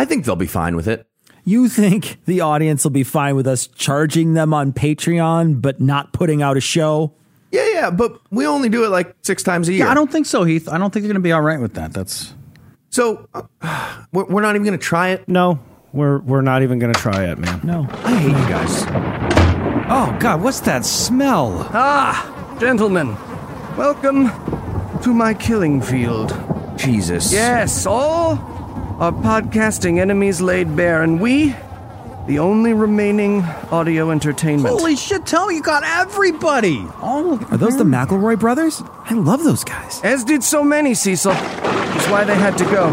I think they'll be fine with it. You think the audience will be fine with us charging them on Patreon, but not putting out a show? Yeah, yeah, but we only do it like six times a year. Yeah, I don't think so, Heath. I don't think they're going to be all right with that. That's so uh, we're, we're not even going to try it. No, we're we're not even going to try it, man. No. I hate you guys. oh god, what's that smell? Ah, gentlemen, welcome to my killing field. Jesus. Yes, all our podcasting enemies laid bare, and we, the only remaining audio entertainment. Holy shit! Tell me you got everybody. All of Are those the McElroy brothers? I love those guys. As did so many, Cecil. That's why they had to go.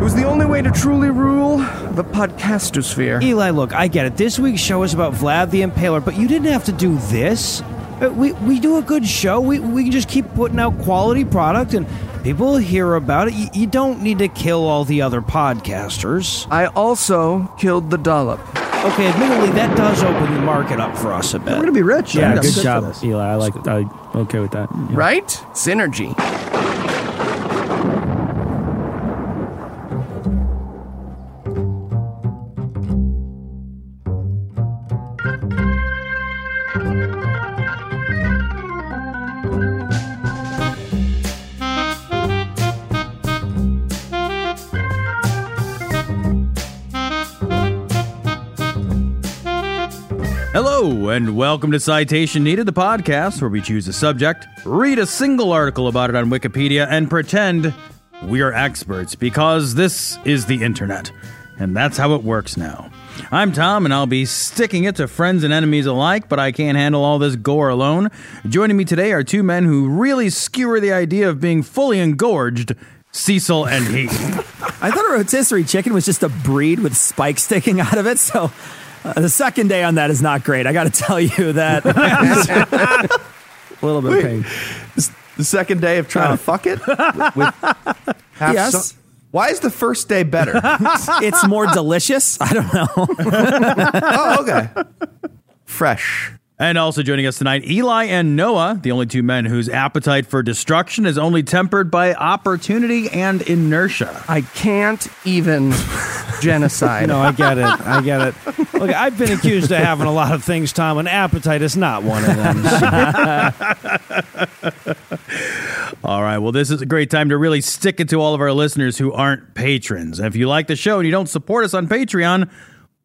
It was the only way to truly rule the podcastosphere. Eli, look, I get it. This week's show is about Vlad the Impaler, but you didn't have to do this. Uh, We, we do a good show. We, we can just keep putting out quality product and people hear about it. You, you don't need to kill all the other podcasters. I also killed the dollop. Okay, admittedly, that does open the market up for us a bit. We're gonna be rich. Yeah, good for job. Eli. I like. I okay with that. Yeah. Right? Synergy. And welcome to Citation Needed, the podcast where we choose a subject, read a single article about it on Wikipedia, and pretend we're experts because this is the internet. And that's how it works now. I'm Tom, and I'll be sticking it to friends and enemies alike, but I can't handle all this gore alone. Joining me today are two men who really skewer the idea of being fully engorged Cecil and Heath. I thought a rotisserie chicken was just a breed with spikes sticking out of it. So uh, the second day on that is not great. I got to tell you that. a little bit of pain. The second day of trying to fuck it with half Yes. so- Why is the first day better? It's more delicious. I don't know. oh, okay. Fresh. And also joining us tonight, Eli and Noah, the only two men whose appetite for destruction is only tempered by opportunity and inertia. I can't even genocide. No, I get it. I get it. Look, I've been accused of having a lot of things, Tom, and appetite is not one of them. All right, well, this is a great time to really stick it to all of our listeners who aren't patrons. And if you like the show and you don't support us on Patreon,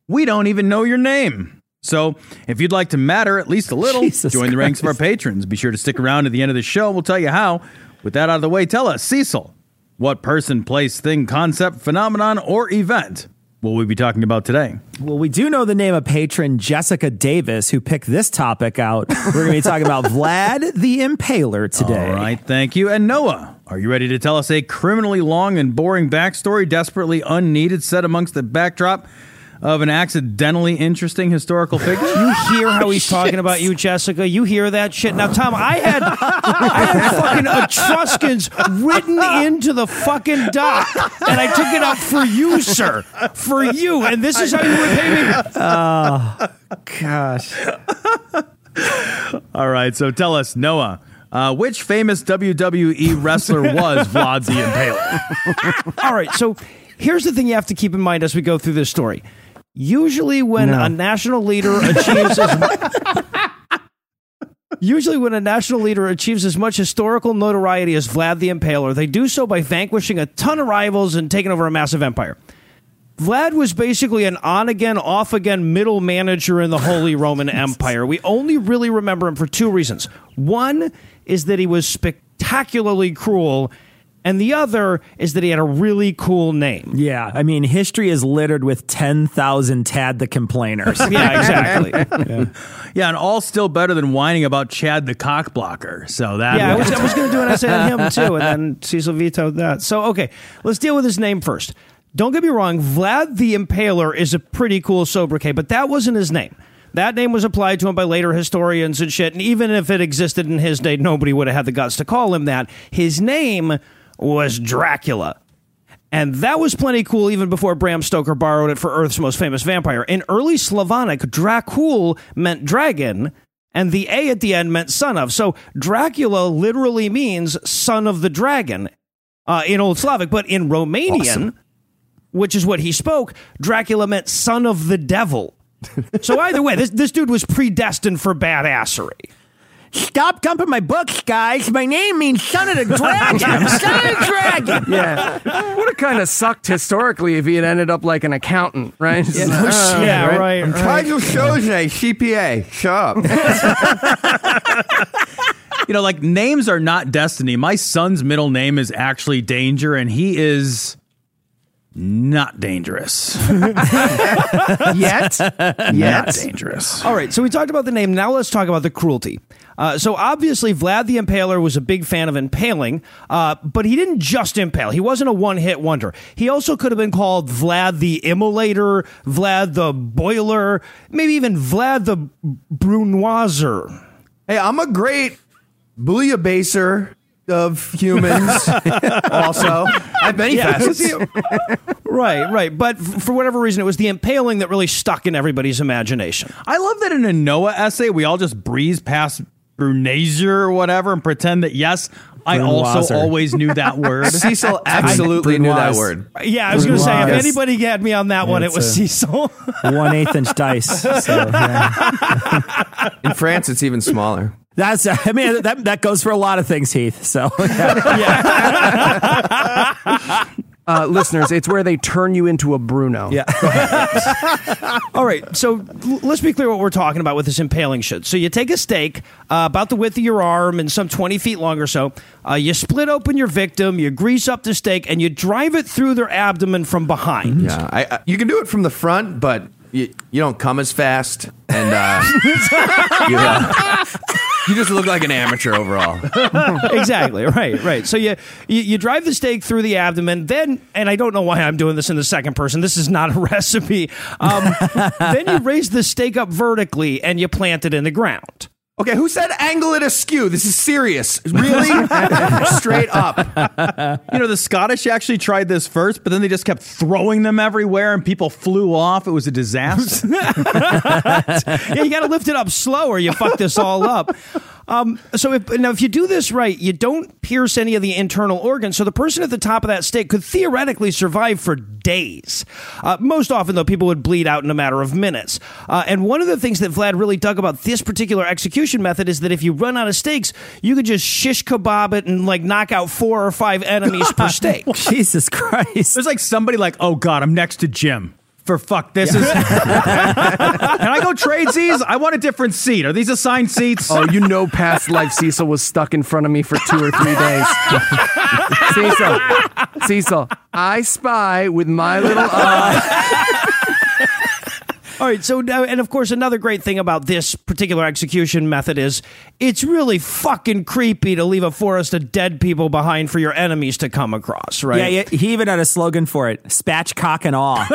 we don't even know your name. So if you'd like to matter at least a little, Jesus join the ranks of our patrons. Be sure to stick around at the end of the show. We'll tell you how. With that out of the way, tell us, Cecil, what person, place, thing, concept, phenomenon, or event will we be talking about today? Well, we do know the name of patron Jessica Davis, who picked this topic out. We're going to be talking about Vlad the Impaler today. All right, thank you. And Noah, are you ready to tell us a criminally long and boring backstory, desperately unneeded, set amongst the backdrop of an accidentally interesting historical figure? You hear how he's talking about you, Jessica? You hear that shit? Now, Tom, I had I had fucking Etruscans written into the fucking doc, and I took it out for you, sir, for you. And this is how you repay me. Oh, gosh. All right, so tell us, Noah. Uh, which famous WWE wrestler was Vlad the Impaler? All right, so here's the thing you have to keep in mind as we go through this story. Usually, when No. a national leader achieves as Usually, when a national leader achieves as much historical notoriety as Vlad the Impaler, they do so by vanquishing a ton of rivals and taking over a massive empire. Vlad was basically an on again, off again middle manager in the Holy Roman Empire. We only really remember him for two reasons. One is that he was spectacularly cruel, and the other is that he had a really cool name. Yeah, I mean, history is littered with 10,000 Tad the complainers. Yeah, exactly. yeah, and all still better than whining about Chad the cockblocker. So that Yeah, I was, was going to do an essay on him too, and then Cecil vetoed that. So, okay, let's deal with his name first. Don't get me wrong, Vlad the Impaler is a pretty cool sobriquet, but that wasn't his name. That name was applied to him by later historians and shit, and even if it existed in his day, nobody would have had the guts to call him that. His name was Dracula. And that was plenty cool even before Bram Stoker borrowed it for Earth's most famous vampire. In early Slavonic, Dracul meant dragon, and the A at the end meant son of. So Dracula literally means son of the dragon uh, in Old Slavic. But in Romanian, which is what he spoke, Dracula meant son of the devil. so either way, this this dude was predestined for badassery. Stop dumping my books, guys. My name means son of the dragon. son of the dragon. Yeah. Would have kind of sucked historically if he had ended up like an accountant, right? Just, No uh, shit. Yeah, right. right. Nigel Shoje, CPA. Shut up. You know, like names are not destiny. My son's middle name is actually Danger, and he is not dangerous. Yet? Not Yet? dangerous. All right, so we talked about the name. Now let's talk about the cruelty. Uh, so obviously, Vlad the Impaler was a big fan of impaling, uh, but he didn't just impale. He wasn't a one-hit wonder. He also could have been called Vlad the Immolator, Vlad the Boiler, maybe even Vlad the Brunoiser. Hey, I'm a great bouillabaser of humans. also, I have many Yeah. facets. Right, right. But f- for whatever reason, it was the impaling that really stuck in everybody's imagination. I love that in a Noah essay, we all just breeze past Brunazer or whatever and pretend that, yes, I also Brunoiser. always knew that word. Cecil absolutely knew that Brunoise. word. Yeah, I was going to say, if Yes. anybody had me on that one, it it's was a- Cecil. One eighth inch dice. So, yeah. In France, it's even smaller. That's, I mean, that, that goes for a lot of things, Heath. So, uh, listeners, it's where they turn you into a Bruno. yeah. All right, so l- let's be clear what we're talking about with this impaling shit. So you take a stake uh, about the width of your arm and some 20 feet long or so. Uh, you split open your victim, you grease up the stake, and you drive it through their abdomen from behind. Yeah, I, I, you can do it from the front, but you, you don't come as fast, and uh, you, uh, you just look like an amateur overall. exactly right right so you, you you drive the stake through the abdomen then and i don't know why i'm doing this in the second person this is not a recipe um, then you raise the stake up vertically and you plant it in the ground Okay, who said angle it askew? This is serious. Really? Straight up. You know, the Scottish actually tried this first, but then they just kept throwing them everywhere and people flew off. It was a disaster. yeah, you got to lift it up slow or you fuck this all up. Um, so if, now, if you do this right, you don't pierce any of the internal organs. So the person at the top of that stake could theoretically survive for days. Uh, most often, though, people would bleed out in a matter of minutes. Uh, and one of the things that Vlad really dug about this particular execution method is that if you run out of stakes, you could just shish kebab it and like knock out four or five enemies per stake. Jesus Christ. There's like somebody like, oh God, I'm next to Jim. For fuck, this is. Can I go trade these? I want a different seat. Are these assigned seats? Oh, you know, past life Cecil was stuck in front of me for two or three days. Cecil, Cecil, I spy with my little eye. All right, so now, and of course, another great thing about this particular execution method is it's really fucking creepy to leave a forest of dead people behind for your enemies to come across, right? Yeah, yeah, he even had a slogan for it spatchcock and awe.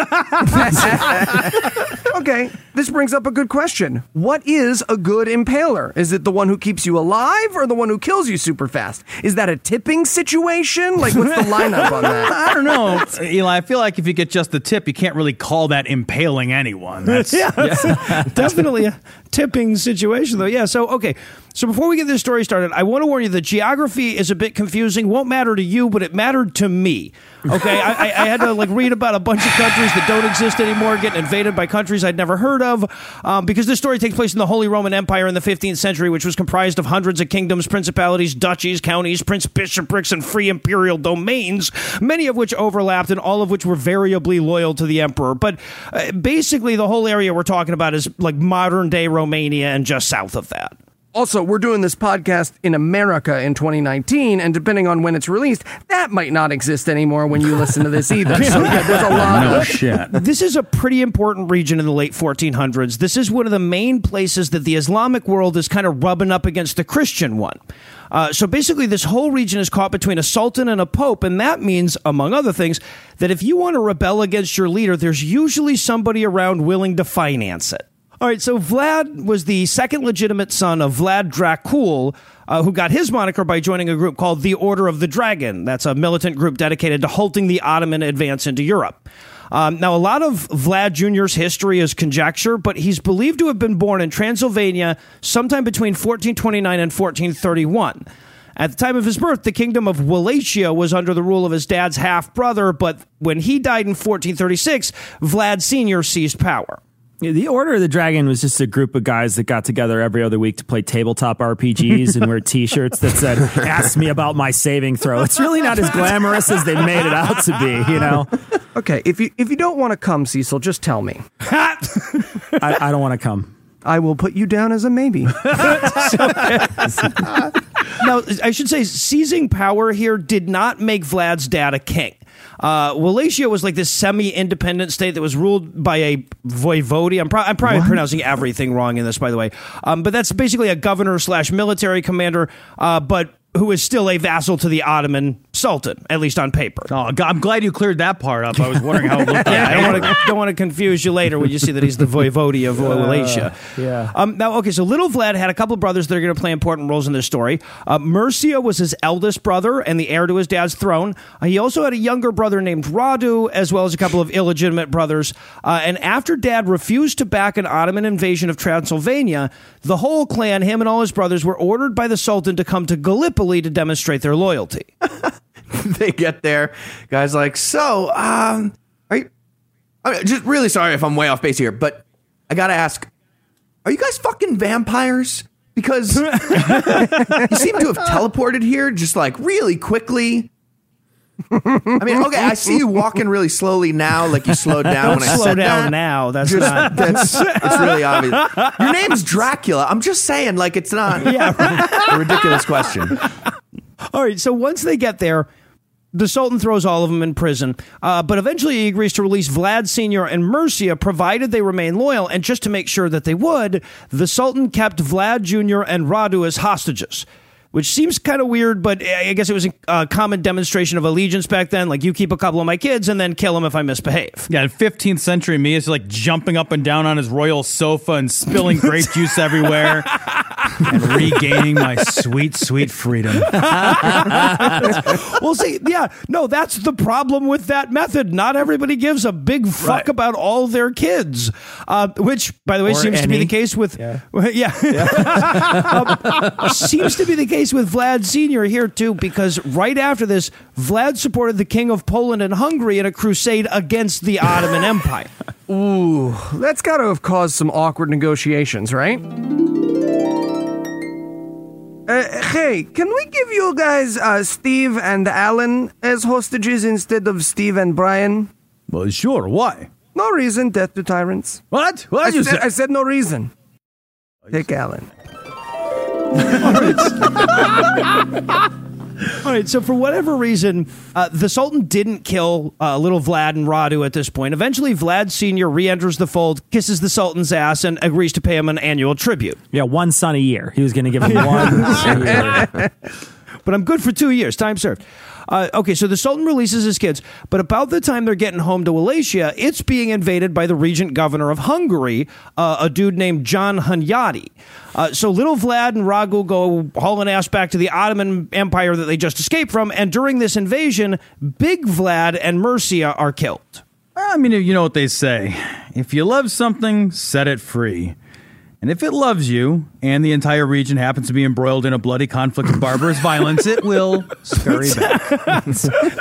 Okay, this brings up a good question. What is a good impaler? Is it the one who keeps you alive or the one who kills you super fast? Is that a tipping situation? Like, what's the lineup on that? I don't know, Eli. I feel like if you get just the tip, you can't really call that impaling anyone. That's, yeah, it's definitely a tipping situation, though. Yeah. So, okay. So, before we get this story started, I want to warn you the geography is a bit confusing. Won't matter to you, but it mattered to me. Okay. I, I, I had to like read about a bunch of countries that don't exist anymore, getting invaded by countries I'd never heard of, um, because this story takes place in the Holy Roman Empire in the 15th century, which was comprised of hundreds of kingdoms, principalities, duchies, counties, prince bishoprics, and free imperial domains, many of which overlapped and all of which were variably loyal to the emperor. But uh, basically, the whole area we're talking about is like modern day Romania and just south of that. Also, we're doing this podcast in America in 2019, and depending on when it's released, that might not exist anymore when you listen to this either. So yeah, there's a lot no of shit. This is a pretty important region in the late 1400s. This is one of the main places that the Islamic world is kind of rubbing up against the Christian one. Uh, so basically, this whole region is caught between a sultan and a pope, and that means, among other things, that if you want to rebel against your leader, there's usually somebody around willing to finance it. All right, so Vlad was the second legitimate son of Vlad Dracul, uh, who got his moniker by joining a group called the Order of the Dragon. That's a militant group dedicated to halting the Ottoman advance into Europe. Um, now, a lot of Vlad Jr.'s history is conjecture, but he's believed to have been born in Transylvania sometime between 1429 and 1431. At the time of his birth, the kingdom of Wallachia was under the rule of his dad's half brother, but when he died in 1436, Vlad Sr. seized power. Yeah, The Order of the Dragon was just a group of guys that got together every other week to play tabletop RPGs and wear T-shirts that said "Ask me about my saving throw." It's really not as glamorous as they made it out to be. You know, Okay, if you if you don't want to come, Cecil, just tell me. I, I don't want to come. I will put you down as a maybe. now, I should say, seizing power here did not make Vlad's dad a king. Uh, Wallachia was like this semi-independent state that was ruled by a voivode. I'm, pro- I'm probably pronouncing everything wrong in this, by the way. Um, but that's basically a governor slash military commander, uh, but who is still a vassal to the Ottoman Sultan, at least on paper. Oh, God, I'm glad you cleared that part up. I was wondering how it looked. Yeah, I don't want to don't want to confuse you later when you see that he's the voivode of Wallachia. yeah. Um, now, okay, so little Vlad had a couple of brothers that are going to play important roles in this story. Uh, Mircea was his eldest brother and the heir to his dad's throne. Uh, he also had a younger brother named Radu, as well as a couple of illegitimate brothers. Uh, and after dad refused to back an Ottoman invasion of Transylvania, the whole clan, him and all his brothers, were ordered by the Sultan to come to Gallipoli to demonstrate their loyalty. they get there. Guys, like, so, um, are you? I'm just really sorry if I'm way off base here, but I gotta ask: Are you guys fucking vampires? Because you seem to have teleported here just like really quickly. I mean, okay, I see you walking really slowly now, like you slowed down when I Slow said down that. now. That's Just, not. that's it's really obvious. Your name's Dracula. I'm just saying, like it's not a ridiculous question. All right, so once they get there, the Sultan throws all of them in prison, uh, but eventually he agrees to release Vlad Sr. and Mircea, provided they remain loyal. And just to make sure that they would, the Sultan kept Vlad Jr. and Radu as hostages. Which seems kind of weird, but I guess it was a common demonstration of allegiance back then. Like, you keep a couple of my kids and then kill them if I misbehave. Yeah, in 15th century me is like jumping up and down on his royal sofa and spilling grape juice everywhere and regaining my sweet, sweet freedom. well, see, yeah, no, that's the problem with that method. Not everybody gives a big fuck Right. about all their kids, uh, which, by the way, Or seems to be the case with yeah, Um, seems to be the case with Vlad Senior here too, because right after this, Vlad supported the king of Poland and Hungary in a crusade against the Ottoman Empire. Ooh, that's got to have caused some awkward negotiations, right? Uh, hey, can we give you guys uh, Steve and Alan as hostages instead of Steve and Brian? Well, sure. Why? No reason, death to tyrants. What? What I did you said, say? I said no reason. Take Alan. All right, so for whatever reason, uh, the Sultan didn't kill uh, little Vlad and Radu at this point. Eventually, Vlad Sr. re enters the fold, kisses the Sultan's ass, and agrees to pay him an annual tribute. Yeah, one son a year. He was going to give him one son a year. But I'm good for two years, time served. Uh, okay, so the Sultan releases his kids, but about the time they're getting home to Wallachia, it's being invaded by the regent governor of Hungary, uh, a dude named John Hunyadi. Uh, so little Vlad and Ragul go hauling ass back to the Ottoman Empire that they just escaped from, and during this invasion, Big Vlad and Mircea are killed. I mean, you know what they say. If you love something, set it free. And if it loves you, and the entire region happens to be embroiled in a bloody conflict of barbarous violence, it will scurry back.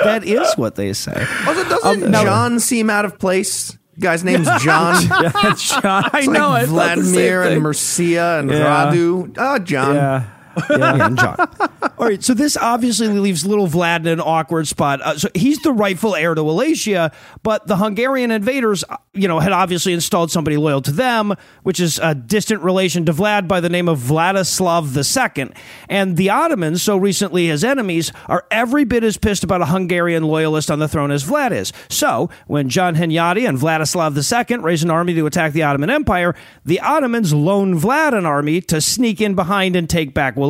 That is what they say. Also, doesn't um, John seem out of place? Guy's name's John. John, I know. like I thought the same Vladimir and. Mircea and Yeah. Radu. Oh, John. Yeah. Yeah, and John. All right, so this obviously leaves little Vlad in an awkward spot. Uh, so he's the rightful heir to Wallachia, but the Hungarian invaders, uh, you know, had obviously installed somebody loyal to them, which is a distant relation to Vlad by the name of Vladislav II. And the Ottomans, so recently his enemies, are every bit as pissed about a Hungarian loyalist on the throne as Vlad is. So when John Hunyadi and Vladislav II raise an army to attack the Ottoman Empire, the Ottomans loan Vlad an army to sneak in behind and take back Wallachia.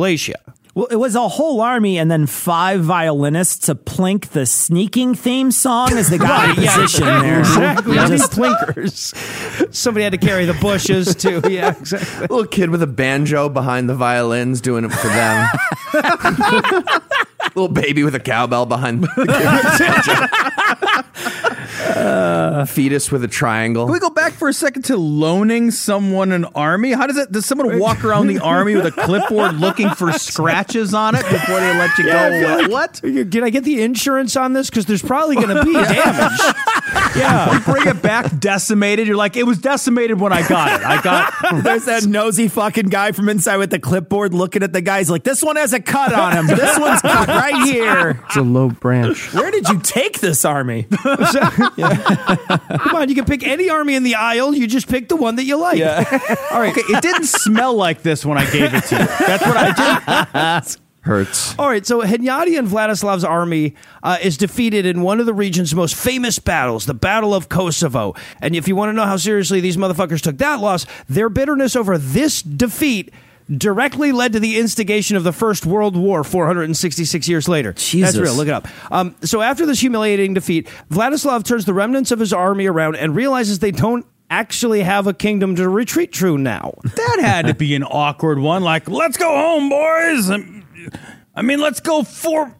Well, it was a whole army and then five violinists to plink the sneaking theme song as the guy in position there. Exactly. I mean, Just- plinkers. Somebody had to carry the bushes too. Yeah, exactly. Little kid with a banjo behind the violins doing it for them. Little baby with a cowbell behind the fetus with a triangle. Can we go back for a second to loaning someone an army? How does it? Does someone walk around the army with a clipboard looking for scratches on it before they let you go? what? Did I get the insurance on this? Because there's probably going to be damage. yeah. You bring it back decimated. You're like, it was decimated when I got it. I got. There's that nosy fucking guy from inside with the clipboard looking at the guys like, this one has a cut on him. This one's cut right here. It's a low branch. Where did you take this army? Come on, you can pick any army in the aisle. You just pick the one that you like. All right. Okay, it didn't smell like this when I gave it to you. That's what I did. Hurts. All right, so Hunyadi and Vladislav's army uh, is defeated in one of the region's most famous battles, the Battle of Kosovo. And if you want to know how seriously these motherfuckers took that loss, their bitterness over this defeat directly led to the instigation of the First World War 466 years later. Jesus. That's real. Look it up. Um, so after this humiliating defeat, Vladislav turns the remnants of his army around and realizes they don't actually have a kingdom to retreat to now. That had to be an awkward one. Like, let's go home, boys. I mean, let's go for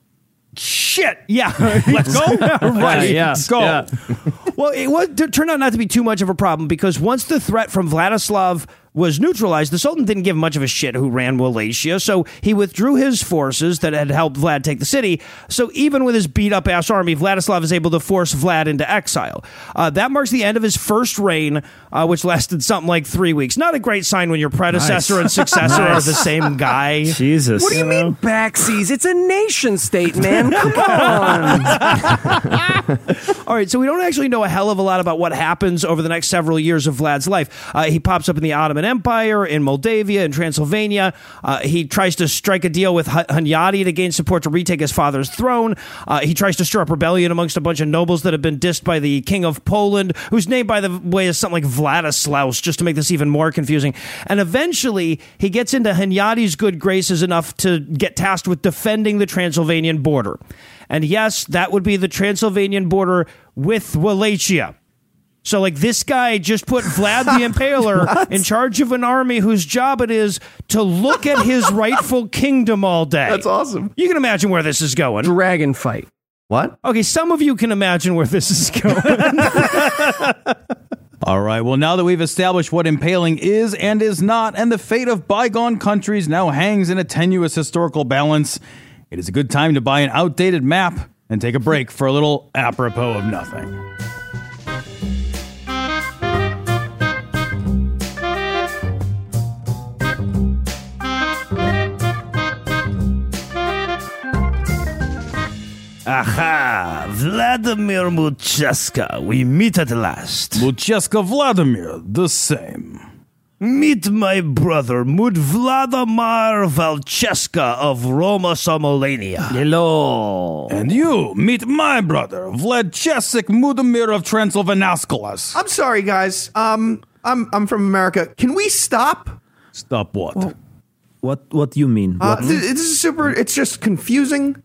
shit. Yeah. Let's go. right. Yeah, Let's go. yeah. Well, it was, it turned out not to be too much of a problem because once the threat from Vladislav was neutralized, the Sultan didn't give much of a shit who ran Wallachia, so he withdrew his forces that had helped Vlad take the city. So even with his beat up ass army, Vladislav is able to force Vlad into exile. Uh, that marks the end of his first reign, uh, which lasted something like three weeks. Not a great sign when your predecessor Nice. and successor are the same guy. Jesus. What do you mean backseas? It's a nation state, man. Come on. All right, so we don't actually know a hell of a lot about what happens over the next several years of Vlad's life. Uh, he pops up in the Ottoman Empire, in Moldavia, in Transylvania. Uh, he tries to strike a deal with Hunyadi to gain support to retake his father's throne. Uh, he tries to stir up rebellion amongst a bunch of nobles that have been dissed by the king of Poland, whose name, by the way, is something like Vladislaus, just to make this even more confusing. And eventually, he gets into Hunyadi's good graces enough to get tasked with defending the Transylvanian border. And yes, that would be the Transylvanian border with Wallachia. So, like, this guy just put Vlad the Impaler in charge of an army whose job it is to look at his rightful kingdom all day. That's awesome. You can imagine where this is going. Dragon fight. What? Okay, some of you can imagine where this is going. All right. Well, now that we've established what impaling is and is not, and the fate of bygone countries now hangs in a tenuous historical balance, it is a good time to buy an outdated map and take a break for a little apropos of nothing. Aha, Vladimir Mucheska, we meet at last. Lucheska Vladimir, the same. Meet my brother, Mud Vladimir Valcheska of Roma Somolania. Hello. And you meet my brother, Vlad Chesik Mudamir of Transylvanascolas. I'm sorry, guys. Um, I'm I'm from America. Can we stop? Stop what? What What do you mean? Uh, th- this is super. It's just confusing.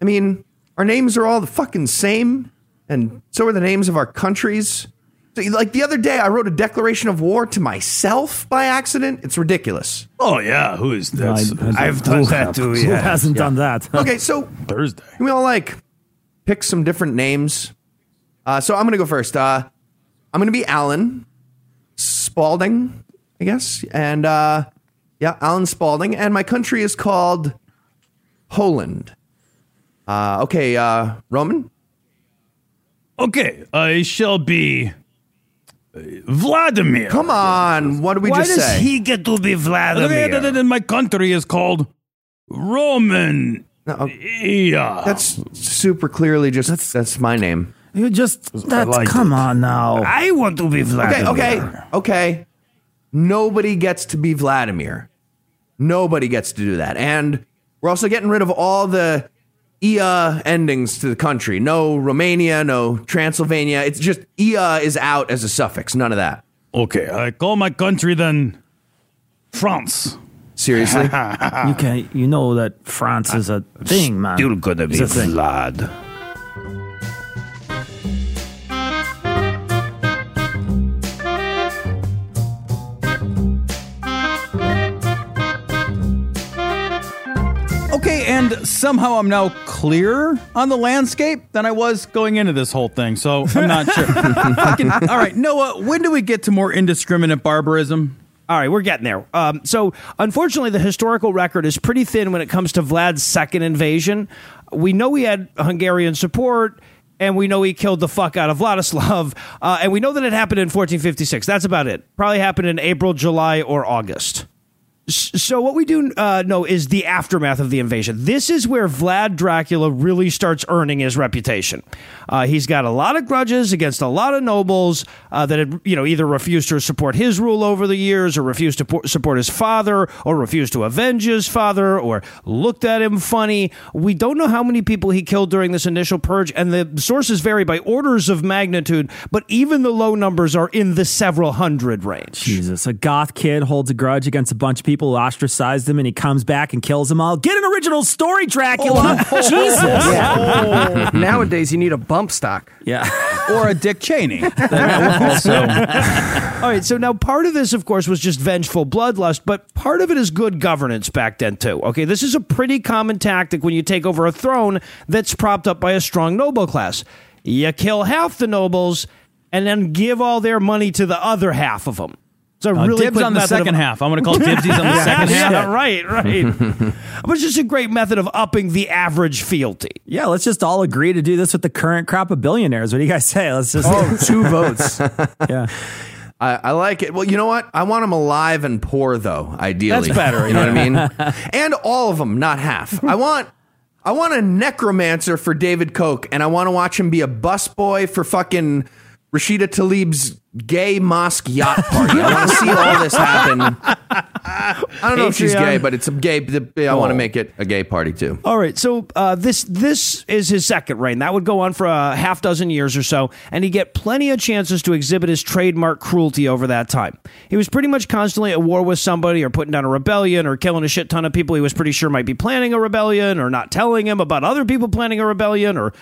I mean, our names are all the fucking same, and so are the names of our countries. So, like the other day, I wrote a declaration of war to myself by accident. It's ridiculous. oh, yeah. Who is that? I- I've done that too, Who hasn't done that? Okay, so Thursday. can we all like pick some different names? Uh, so I'm gonna go first. Uh, I'm gonna be Alan Spalding, I guess, and uh, yeah, Alan Spalding, and my country is called Poland. Uh, okay, uh, Roman. Okay, I shall be Vladimir. Come on, what did we Why just does say? he get to be Okay, Vladimir? then my country is called Roman. No, oh, Yeah. that's super clearly just that's, my name. You just that. like come it. on now. I want to be Vladimir. Okay, Vladimir. okay, okay. Nobody gets to be Vladimir. Nobody gets to do that. And we're also getting rid of all the IA endings to the country. No Romania, no Transylvania. It's just IA is out as a suffix. None of that. okay, I call my country then France. Seriously? you can. You know that France is a thing, man. Still gonna be It's a thing. Vlad. And somehow I'm now clearer on the landscape than I was going into this whole thing. So I'm not sure. Fucking- all right, Noah, when do we get to more indiscriminate barbarism? All right, we're getting there. Um, so, unfortunately, the historical record is pretty thin when it comes to Vlad's second invasion. We know he had Hungarian support, and we know he killed the fuck out of Vladislav, uh, and we know that it happened in 1456. That's about it. Probably happened in April, July, or August. So what we do uh, know is the aftermath of the invasion. This is where Vlad Dracula really starts earning his reputation. Uh, he's got a lot of grudges against a lot of nobles uh, that had, you know, either refused to support his rule over the years, or refused to po- support his father, or refused to avenge his father, or looked at him funny. We don't know how many people he killed during this initial purge, and the sources vary by orders of magnitude. But even the low numbers are in the several hundred range. Jesus, a goth kid holds a grudge against a bunch of people who ostracized him, and he comes back and kills them all. Get an original story, Dracula. Oh. Jesus. Nowadays, you need a bump stock. Yeah. Or a Dick Cheney? also, All right, so now part of this, of course, was just vengeful bloodlust, but part of it is good governance back then, too. Okay, this is a pretty common tactic when you take over a throne that's propped up by a strong noble class. You kill half the nobles and then give all their money to the other half of them. It's a uh, really dibs quick on the second of, half. I'm going to call dibsies on the second half. Yeah, right, right. but it's just a great method of upping the average fealty. Yeah, let's just all agree to do this with the current crop of billionaires. What do you guys say? Let's just. Oh, two votes. yeah. I, I like it. Well, you know what? I want them alive and poor, though. Ideally, That's better, You know what I mean? and all of them, not half. I want. I want a necromancer for David Koch, and I want to watch him be a busboy for fucking Rashida Tlaib's gay mosque yacht party. I want to see all this happen. I don't know if she's gay, but it's a gay. I want to make it a gay party too. All right, so uh, this this is his second reign. That would go on for a half dozen years or so, and he'd get plenty of chances to exhibit his trademark cruelty over that time. He was pretty much constantly at war with somebody, or putting down a rebellion, or killing a shit ton of people he was pretty sure might be planning a rebellion, or not telling him about other people planning a rebellion, or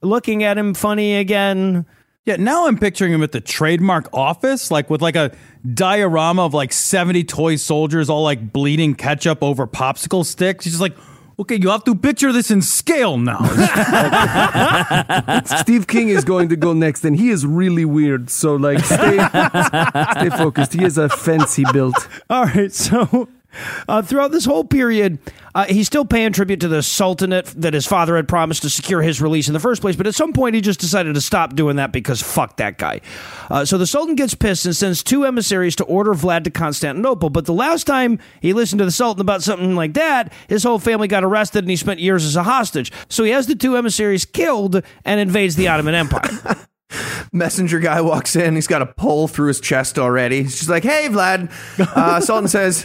looking at him funny again. Yeah, now I'm picturing him at the trademark office, like with like a diorama of like 70 toy soldiers all like bleeding ketchup over popsicle sticks. He's just like, okay, you have to picture this in scale now. Steve King is going to go next, and he is really weird. So, like, stay, stay focused. He has a fence he built. All right, so uh, throughout this whole period, uh, he's still paying tribute to the Sultanate that his father had promised to secure his release in the first place. But at some point, he just decided to stop doing that because fuck that guy. Uh, so the Sultan gets pissed and sends two emissaries to order Vlad to Constantinople. But the last time he listened to the Sultan about something like that, his whole family got arrested and he spent years as a hostage. So he has the two emissaries killed and invades the Ottoman Empire. messenger guy walks in. He's got a pole through his chest already. He's just like, "Hey, Vlad." Uh, Sultan says,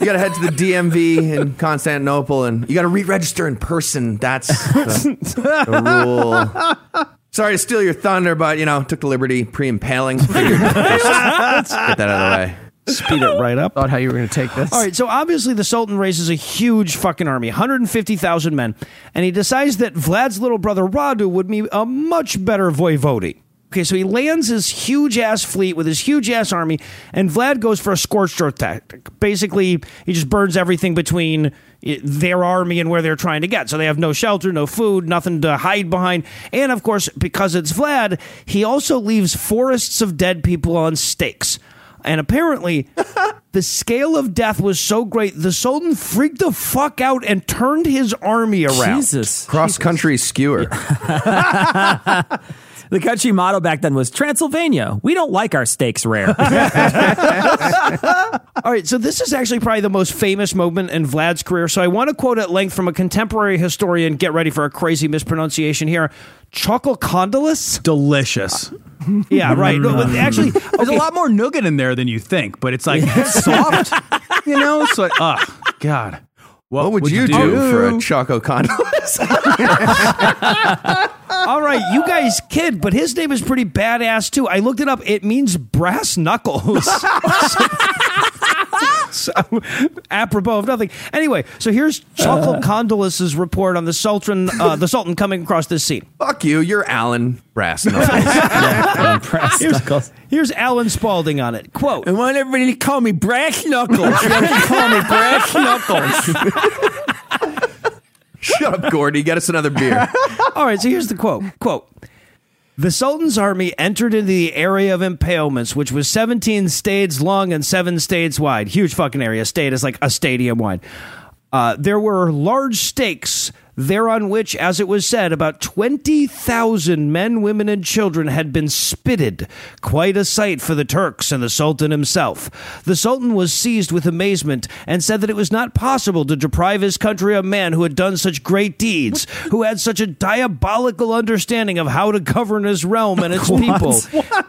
"You got to head to the DMV in Constantinople, and you got to re-register in person. That's the, the rule." Sorry to steal your thunder, but you know, took the liberty pre-impaling. Figured, get that out of the way. Speed it right up. Thought how you were going to take this. All right, so obviously the Sultan raises a huge fucking army, 150,000 men, and he decides that Vlad's little brother Radu would be a much better voivode. Okay, so he lands his huge ass fleet with his huge ass army, and Vlad goes for a scorched earth tactic. Basically, he just burns everything between eh, their army and where they're trying to get. So they have no shelter, no food, nothing to hide behind. And of course, because it's Vlad, he also leaves forests of dead people on stakes. And apparently, the scale of death was so great, the Sultan freaked the fuck out and turned his army around. Jesus. Cross-country skewer. The country motto back then was Transylvania. We don't like our steaks rare. All right, so this is actually probably the most famous moment in Vlad's career. So I want to quote at length from a contemporary historian. Get ready for a crazy mispronunciation here. Chocolcondylis? Delicious. Yeah, right. No, but actually, There's a lot more nougat in there than you think, but it's like soft, you know? So, oh, God. What would you do, for a Choco Condolus? All right, you guys kid, but his name is pretty badass too. I looked it up. It means brass knuckles. so, apropos of nothing. Anyway, so here's Chocolate Condolis's report on the Sultan, uh, the Sultan coming across this scene. Fuck you. You're Alan Brass Knuckles. Here's, here's Alan Spalding on it. Quote. I want everybody to call me Brass Knuckles. You to call me Brass Knuckles. Shut up, Gordy. Get us another beer. All right, so here's the quote. Quote. The Sultan's army entered into the area of impalements, which was 17 stades long and 7 stades wide. Huge fucking area. State is like a stadium wide. Uh, there were large stakes there on which, as it was said, about 20,000 men, women, and children had been spitted. Quite a sight for the Turks and the Sultan himself. The Sultan was seized with amazement and said that it was not possible to deprive his country of a man who had done such great deeds, who had such a diabolical understanding of how to govern his realm and its people.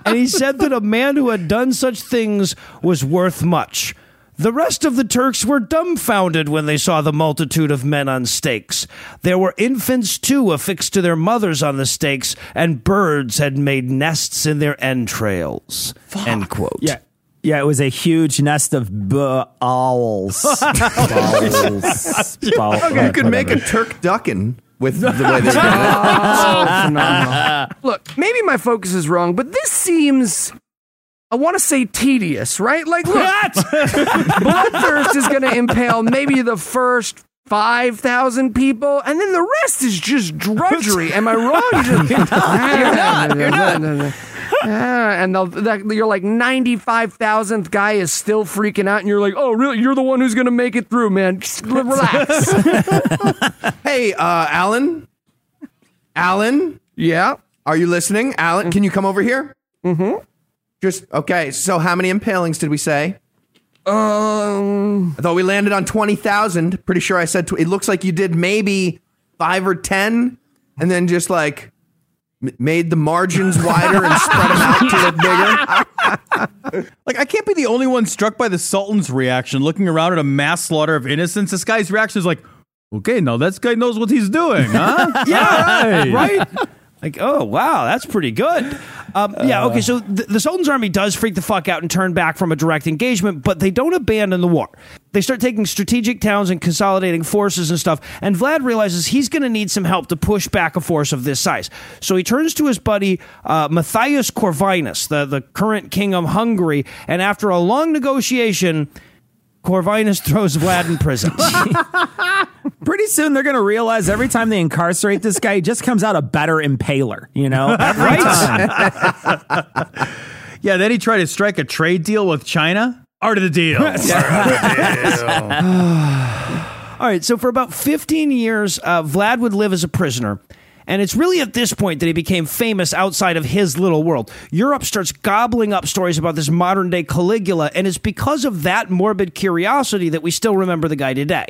And he said that a man who had done such things was worth much. The rest of the Turks were dumbfounded when they saw the multitude of men on stakes. There were infants too affixed to their mothers on the stakes, and birds had made nests in their entrails. End quote. Yeah. Yeah, it was a huge nest of b- owls. Bowels. Bow- You could make a Turk ducking with the way they did it. Oh. Look, maybe my focus is wrong, but this seems. I want to say tedious, right? Like, look, Bloodthirst is going to impale maybe the first 5,000 people, and then the rest is just drudgery. Am I wrong? You're not. You're not. and that, you're like 95,000th guy is still freaking out, and you're like, oh, really? You're the one who's going to make it through, man. Just relax. Hey, uh, Alan? Alan? yeah. Are you listening? Alan, can you come over here? Mm-hmm. Just, okay, so how many impalings did we say? Um. I thought we landed on 20,000. Pretty sure I said, tw- it looks like you did maybe five or 10, and then just like m- made the margins wider and spread them out to look bigger. Like, I can't be the only one struck by the Sultan's reaction, looking around at a mass slaughter of innocents. This guy's reaction is like, okay, now this guy knows what he's doing, huh? Yeah, right. Like, oh wow, that's pretty good. Um, yeah, okay. So the, the Sultan's army does freak the fuck out and turn back from a direct engagement, but they don't abandon the war. They start taking strategic towns and consolidating forces and stuff. And Vlad realizes he's going to need some help to push back a force of this size. So he turns to his buddy uh, Matthias Corvinus, the the current king of Hungary, and after a long negotiation. Corvinus throws Vlad in prison. Pretty soon they're going to realize every time they incarcerate this guy, he just comes out a better impaler, you know? Every time. yeah, then he tried to strike a trade deal with China. Art of the deal. All right, so for about 15 years, uh, Vlad would live as a prisoner. And it's really at this point that he became famous outside of his little world. Europe starts gobbling up stories about this modern day Caligula, and it's because of that morbid curiosity that we still remember the guy today.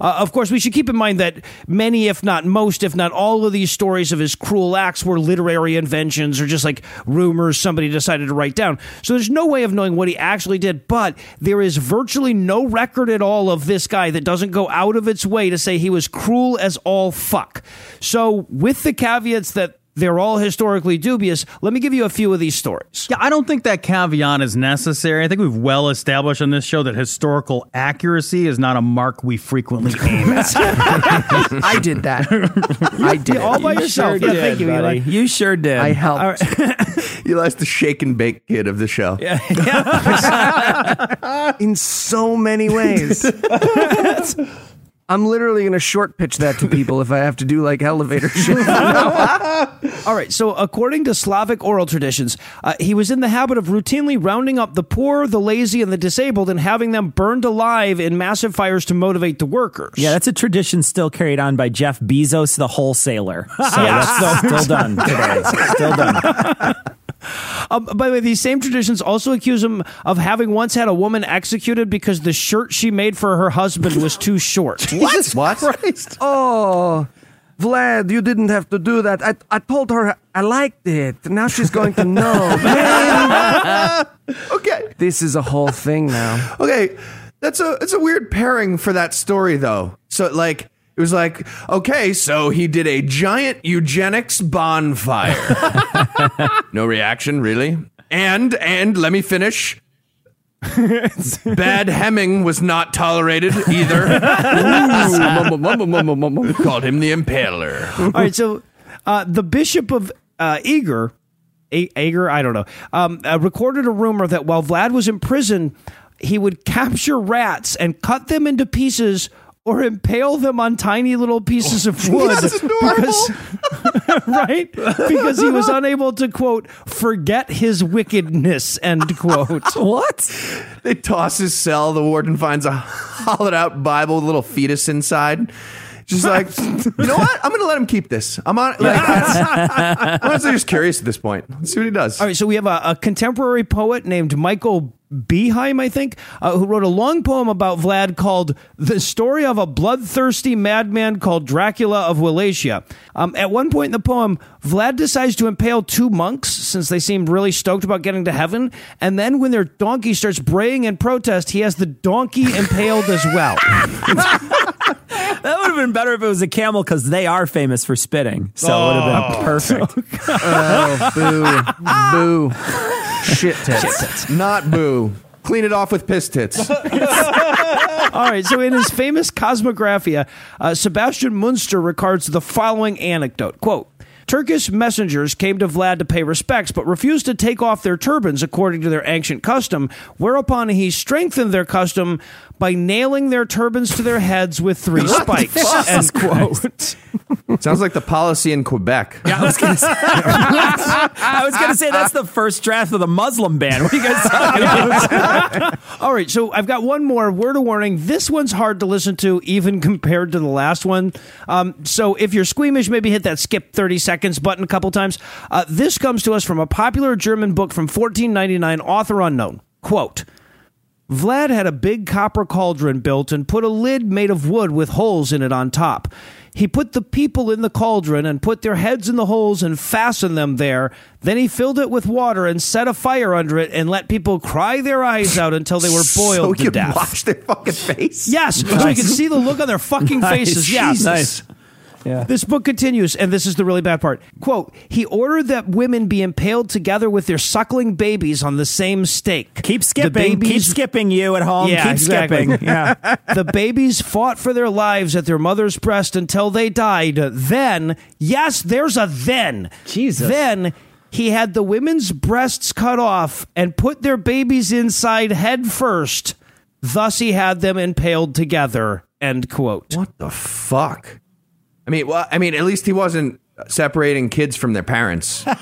Uh, of course, we should keep in mind that many, if not most, if not all of these stories of his cruel acts were literary inventions or just like rumors somebody decided to write down. So there's no way of knowing what he actually did, but there is virtually no record at all of this guy that doesn't go out of its way to say he was cruel as all fuck. So, with the caveats that they're all historically dubious, let me give you a few of these stories. Yeah, I don't think that caveat is necessary. I think we've well established on this show that historical accuracy is not a mark we frequently aim at. I did that. I did. All by yourself. Sure yeah, did, thank you, buddy. Eli. You sure did. I helped. Eli's the shake and bake kid of the show. Yeah. in so many ways. I'm literally going to short pitch that to people if I have to do like elevator shit. All right. So, according to Slavic oral traditions, uh, he was in the habit of routinely rounding up the poor, the lazy, and the disabled and having them burned alive in massive fires to motivate the workers. Yeah, that's a tradition still carried on by Jeff Bezos, the wholesaler. So that's still, still done today. Still done. Um, by the way, these same traditions also accuse him of having once had a woman executed because the shirt she made for her husband was too short. What? What? oh, Vlad, you didn't have to do that. I, I told her I liked it. Now she's going to know. Okay. this is a whole thing now. Okay, that's a it's a weird pairing for that story though. So like it was like, okay, so he did a giant eugenics bonfire. no reaction, really. And and let me finish. Bad hemming was not tolerated either. Called him the impaler. All right, so uh, the Bishop of uh, Eger, A- Ager, I don't know, um, uh, recorded a rumor that while Vlad was in prison, he would capture rats and cut them into pieces or impale them on tiny little pieces of wood That's because right because he was unable to quote forget his wickedness end quote What? They toss his cell. The warden finds a hollowed out Bible with a little fetus inside. Just like, you know what? I'm going to let him keep this. I'm on. Like, I'm honestly just curious at this point. Let's see what he does. All right, so we have a, a contemporary poet named Michael Beheim, I think, uh, who wrote a long poem about Vlad called "The Story of a Bloodthirsty Madman Called Dracula of Wallachia." Um, at one point in the poem, Vlad decides to impale two monks since they seemed really stoked about getting to heaven, and then when their donkey starts braying in protest, he has the donkey impaled as well. That would have been better if it was a camel because they are famous for spitting. So it would have been perfect. Oh, boo. boo. Shit tits. Not boo. Clean it off with piss tits. All right, so in his famous Cosmographia, uh, Sebastian Munster records the following anecdote quote, Turkish messengers came to Vlad to pay respects, but refused to take off their turbans according to their ancient custom, whereupon he strengthened their custom by nailing their turbans to their heads with three spikes. End quote. Sounds like the policy in Quebec. I was gonna say, I was gonna say that's the first draft of the Muslim ban. What are you guys talking about? All right, so I've got one more word of warning. This one's hard to listen to, even compared to the last one. Um, so if you're squeamish, maybe hit that skip 30 seconds button a couple times. Uh, this comes to us from a popular German book from 1499, author unknown. Quote. Vlad had a big copper cauldron built and put a lid made of wood with holes in it on top. He put the people in the cauldron and put their heads in the holes and fastened them there. Then he filled it with water and set a fire under it and let people cry their eyes out until they were so boiled you to could death. watch their fucking face. Yes, so you can see the look on their fucking faces. Yes. Nice. Yeah. This book continues, and this is the really bad part. Quote, he ordered that women be impaled together with their suckling babies on the same stake. Keep The skipping. Keep skipping you at home. Yeah, Keep exactly. skipping. Yeah. the babies fought for their lives at their mother's breast until they died. Then, yes, there's a then. Jesus. Then he had the women's breasts cut off and put their babies inside head first. Thus, he had them impaled together. End quote. What the fuck? I mean, well, I mean, at least he wasn't separating kids from their parents. so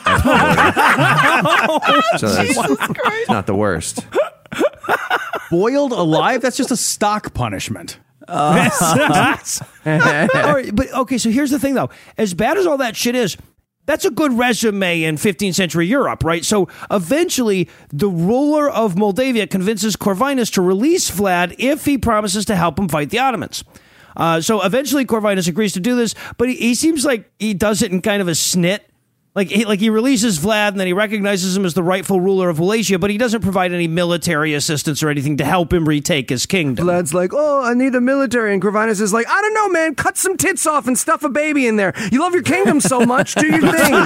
that's not the worst. Boiled alive? That's just a stock punishment. Uh. all right, but okay, so here's the thing though. As bad as all that shit is, that's a good resume in 15th century Europe, right? So eventually, the ruler of Moldavia convinces Corvinus to release Vlad if he promises to help him fight the Ottomans. Uh, so eventually, Corvinus agrees to do this, but he, he seems like he does it in kind of a snit. Like he, like he releases Vlad and then he recognizes him as the rightful ruler of Wallachia, but he doesn't provide any military assistance or anything to help him retake his kingdom. Vlad's like, oh, I need a military. And Corvinus is like, I don't know, man. Cut some tits off and stuff a baby in there. You love your kingdom so much. Do your thing. We'll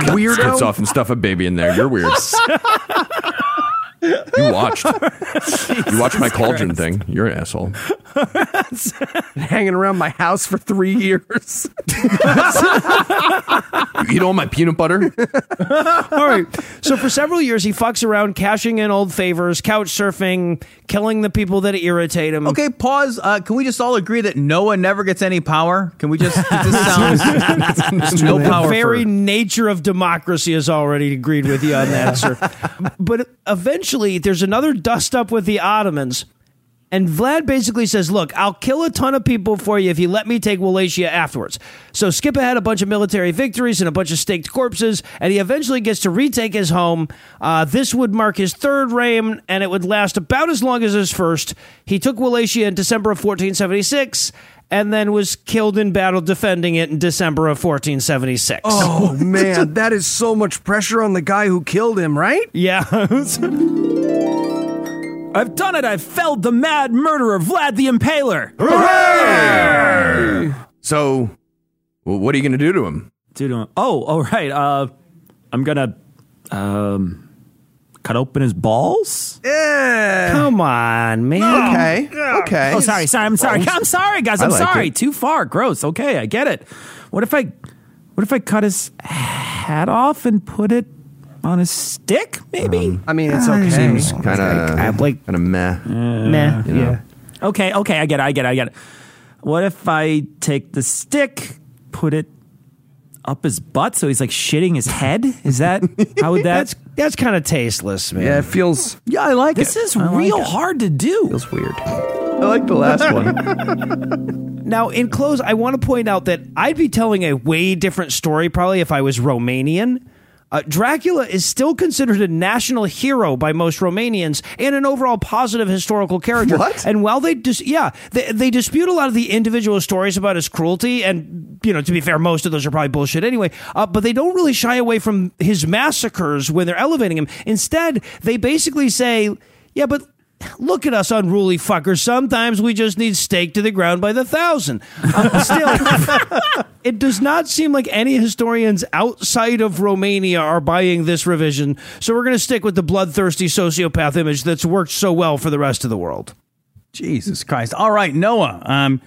cut weirdo. tits off and stuff a baby in there. You're weird. you watched. You watched my cauldron thing. You're an asshole. Hanging around my house for three years. You eat all my peanut butter. All right. So for several years, he fucks around, cashing in old favors, couch surfing, killing the people that irritate him. Okay, pause. Uh, can we just all agree that Noah never gets any power? Can we just? This sounds no power. The very for- nature of democracy has already agreed with you on that, sir. But eventually, there's another dust up with the Ottomans. And Vlad basically says, Look, I'll kill a ton of people for you if you let me take Wallachia afterwards. So skip ahead a bunch of military victories and a bunch of staked corpses, and he eventually gets to retake his home. Uh, this would mark his third reign, and it would last about as long as his first. He took Wallachia in December of 1476 and then was killed in battle defending it in December of 1476. Oh, man. That is so much pressure on the guy who killed him, right? Yeah. I've done it. I've felled the mad murderer, Vlad the Impaler. So, well, what are you going to do to him? Dude, uh, oh, oh, right. Uh, I'm gonna um, cut open his balls. Yeah. Come on, man. Okay. Okay. Oh, sorry, sorry. I'm sorry. I'm sorry, guys. I I'm like sorry. it. Too far. Gross. Okay, I get it. What if I, what if I cut his hat off and put it on a stick? Maybe. Um, I mean, it's okay. Seems kind of I- I like- kind of meh. Meh. You know? Okay, okay, I get it, I get it, I get it. What if I take the stick, put it up his butt so he's like shitting his head? Is that how would that? That's that's kind of tasteless, man. Yeah, it feels Yeah, I like it. this it. is real hard to do. Feels weird. I like the last one. Now, in close, I want to point out that I'd be telling a way different story probably if I was Romanian. Uh, Dracula is still considered a national hero by most Romanians and an overall positive historical character. What? And while they dis- yeah, they, they dispute a lot of the individual stories about his cruelty, and you know, to be fair, most of those are probably bullshit anyway. Uh, but they don't really shy away from his massacres when they're elevating him. Instead, they basically say, "Yeah, but." Look at us unruly fuckers. Sometimes we just need stake to the ground by the thousand. Uh, still, it does not seem like any historians outside of Romania are buying this revision. So we're going to stick with the bloodthirsty sociopath image that's worked so well for the rest of the world. Jesus Christ. All right, Noah. Um,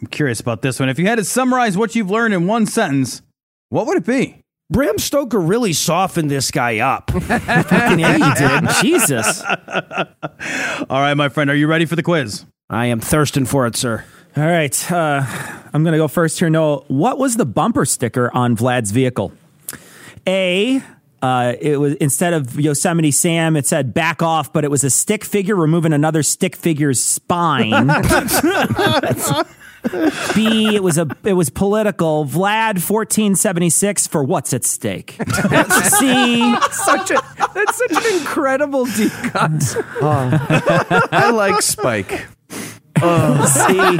I'm curious about this one. If you had to summarize what you've learned in one sentence, what would it be? Bram Stoker really softened this guy up. Fucking yeah, you did. Jesus. All right, my friend, are you ready for the quiz? I am thirsting for it, sir. All right, uh, I'm going to go first here. Noah, what was the bumper sticker on Vlad's vehicle? A. Uh, it was instead of Yosemite Sam, it said "back off," but it was a stick figure removing another stick figure's spine. B. It was a it was political. Vlad 1476 for what's at stake. C. such a that's such an incredible deep cut. I like Spike. See,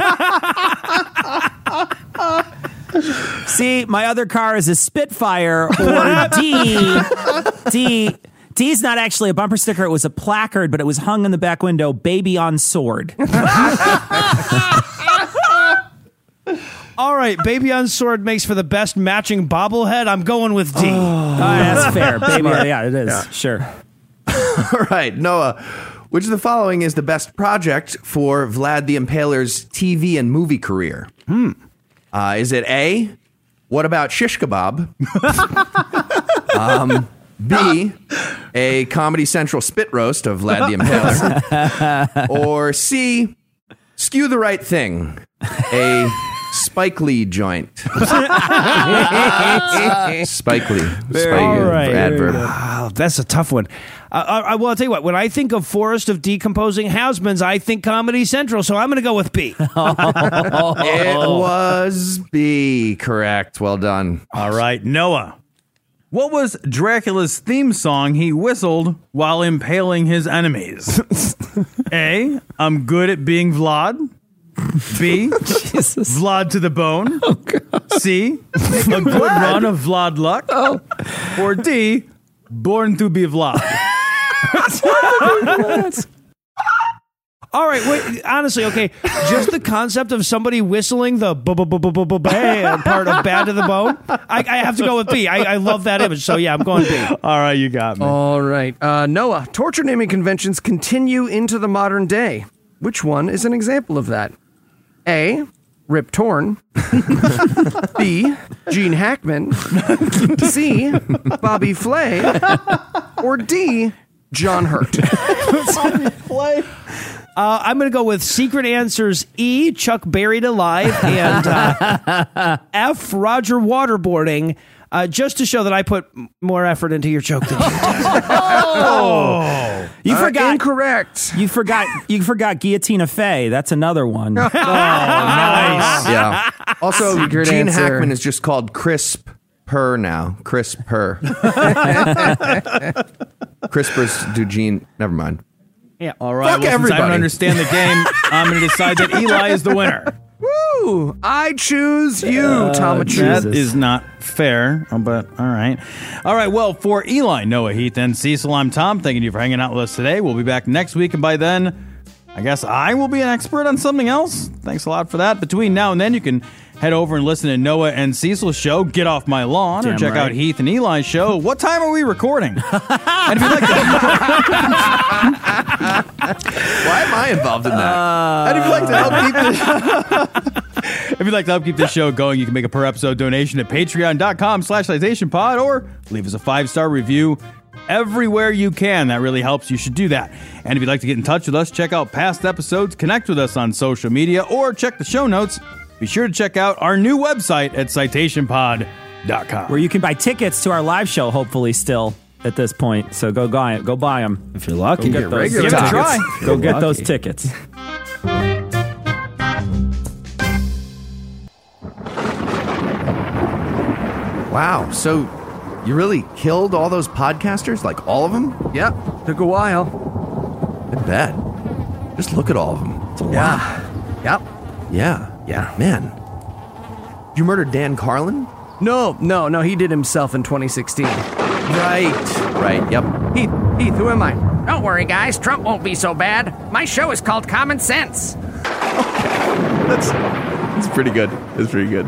see, my other car is a Spitfire or D. D. D's not actually a bumper sticker. It was a placard, but it was hung in the back window. Baby on sword. All right, Baby on Sword makes for the best matching bobblehead. I'm going with D. Oh, that's fair. Baby, yeah, it is. Sure. All right, Noah. Which of the following is the best project for Vlad the Impaler's TV and movie career? Hmm. Uh, is it A? What about shish kebab? um, B. A Comedy Central spit roast of Vlad the Impaler, or C. Skew the right thing, a Spike Lee joint. Spike Lee. Spike All right. adverb. Oh, that's a tough one. Uh, I, I, well, I'll tell you what. When I think of Forest of Decomposing Housemans, I think Comedy Central. So I'm going to go with B. It was B. Correct. Well done. All right, Noah. What was Dracula's theme song he whistled while impaling his enemies? A. I'm good at being Vlad. B. Vlad to the bone. C. A good run of Vlad luck. Or D. Born to be Vlad. All right, wait. Honestly, okay. Just the concept of somebody whistling the bu- bu- bu- bu- bu- bu- bam part of "Bad to the Bone." I, I have to go with B. I, I love that image. So yeah, I'm going B. All right, you got me. All right, uh, Noah. Torture naming conventions continue into the modern day. Which one is an example of that? A. Rip Torn. B. Gene Hackman. C. Bobby Flay. Or D. John Hurt. Bobby Uh, I'm going to go with secret answers E. Chuck buried alive and uh, F. Roger waterboarding. Uh, just to show that I put m- more effort into your joke than you did. You Uh, forgot. incorrect. you forgot. You forgot Guillotina Fey. That's another one. Oh nice. yeah. Also, Secret Gene answer. Hackman is just called Crisp Per now. Crisp Per. Crispers do Gene. Never mind. yeah. All right, Fuck well, since I everybody. don't understand the game, I'm going to decide that Eli is the winner. Woo! I choose you, Tamachu. That is not fair, uh, but all right. All right, well, for Eli, Noah, Heath, and Cecil, I'm Tom. Thanking you for hanging out with us today. We'll be back next week, and by then, I guess I will be an expert on something else. Thanks a lot for that. Between now and then, you can head over and listen to Noah and Cecil's show, Get Off My Lawn, or Damn check out. Heath and Eli's show. What time are we recording? and if you'd like to Why am I involved in that? and if you'd like to help keep this. If you'd like to help keep this show going, you can make a per episode donation at patreon.com slash citationpod or leave us a five-star review everywhere you can. That really helps. You should do that. And if you'd like to get in touch with us, check out past episodes, connect with us on social media, or check the show notes. Be sure to check out our new website at citationpod.com. Where you can buy tickets to our live show, hopefully, still at this point. So go buy it. Go buy them. If you're lucky, Go get those. regular Give it a tickets. try. Go you're get those tickets. Wow. So you really killed all those podcasters? Like all of them? Yep, took a while. I bet. Just look at all of them. It's a lot. Yeah. Yep. Yeah. Yeah. Man. You murdered Dan Carlin? No, no, no, he did himself in 2016. Right. Right. Yep. Heath, Heath, who am I? Don't worry, guys. Trump won't be so bad. My show is called Common Sense. Okay. That's that's pretty good. That's pretty good.